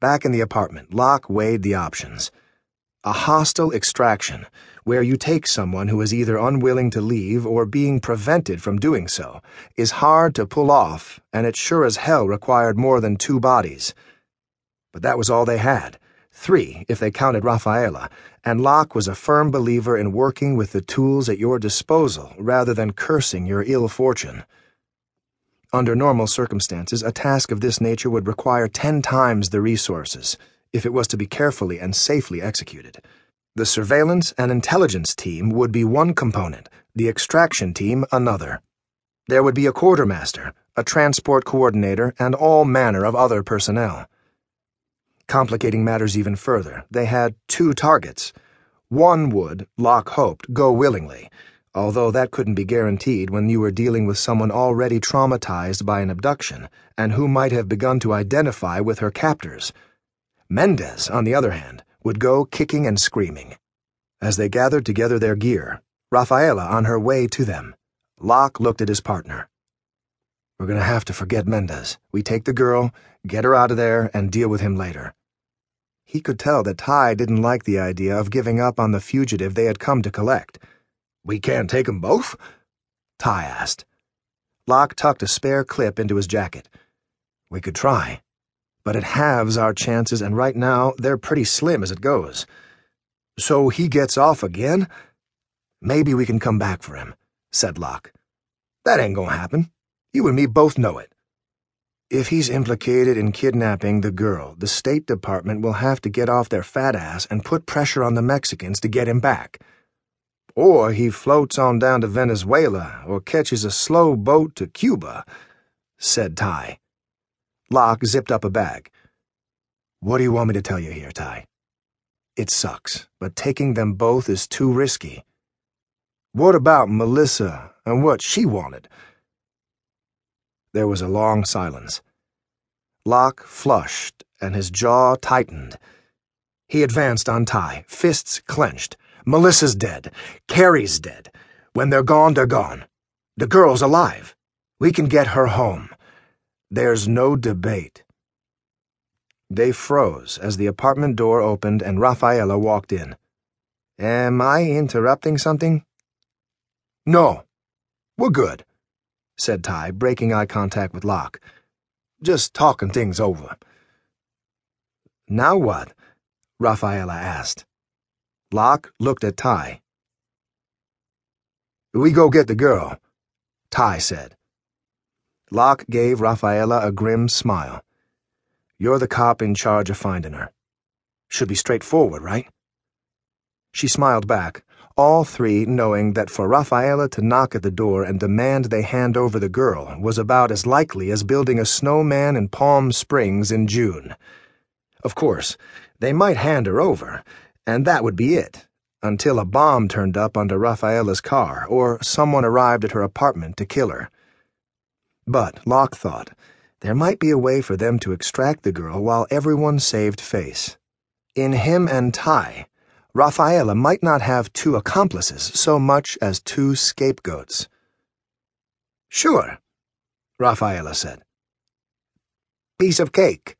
Back in the apartment, Lock weighed the options. A hostile extraction, where you take someone who is either unwilling to leave or being prevented from doing so, is hard to pull off, and it sure as hell required more than two bodies. But that was all they had three if they counted Rafaela, and Lock was a firm believer in working with the tools at your disposal rather than cursing your ill fortune. Under normal circumstances, a task of this nature would require ten times the resources if it was to be carefully and safely executed. The surveillance and intelligence team would be one component, the extraction team another. There would be a quartermaster, a transport coordinator, and all manner of other personnel. Complicating matters even further, they had two targets. One would, Lock hoped, go willingly although that couldn't be guaranteed when you were dealing with someone already traumatized by an abduction and who might have begun to identify with her captors. Mendez, on the other hand, would go kicking and screaming. As they gathered together their gear, Rafaela on her way to them, Lock looked at his partner. We're going to have to forget Mendez. We take the girl, get her out of there, and deal with him later. He could tell that Ty didn't like the idea of giving up on the fugitive they had come to collect we can't take 'em both? Ty asked. Lock tucked a spare clip into his jacket. We could try, but it halves our chances, and right now they're pretty slim as it goes. So he gets off again? Maybe we can come back for him, said Lock. That ain't gonna happen. You and me both know it. If he's implicated in kidnapping the girl, the State Department will have to get off their fat ass and put pressure on the Mexicans to get him back. Or he floats on down to Venezuela or catches a slow boat to Cuba, said Ty. Lock zipped up a bag. What do you want me to tell you here, Ty? It sucks, but taking them both is too risky. What about Melissa and what she wanted? There was a long silence. Lock flushed and his jaw tightened. He advanced on Ty, fists clenched. Melissa's dead. Carrie's dead. When they're gone, they're gone. The girl's alive. We can get her home. There's no debate. They froze as the apartment door opened and Rafaela walked in. Am I interrupting something? No. We're good, said Ty, breaking eye contact with Lock. Just talking things over. Now what? Rafaela asked. Lock looked at Ty. We go get the girl, Ty said. Lock gave Rafaela a grim smile. You're the cop in charge of finding her. Should be straightforward, right? She smiled back, all three knowing that for Rafaela to knock at the door and demand they hand over the girl was about as likely as building a snowman in Palm Springs in June. Of course, they might hand her over, and that would be it, until a bomb turned up under Rafaela's car or someone arrived at her apartment to kill her. But, Lock thought, there might be a way for them to extract the girl while everyone saved face. In him and Ty, Rafaela might not have two accomplices so much as two scapegoats. Sure, Rafaela said. Piece of cake.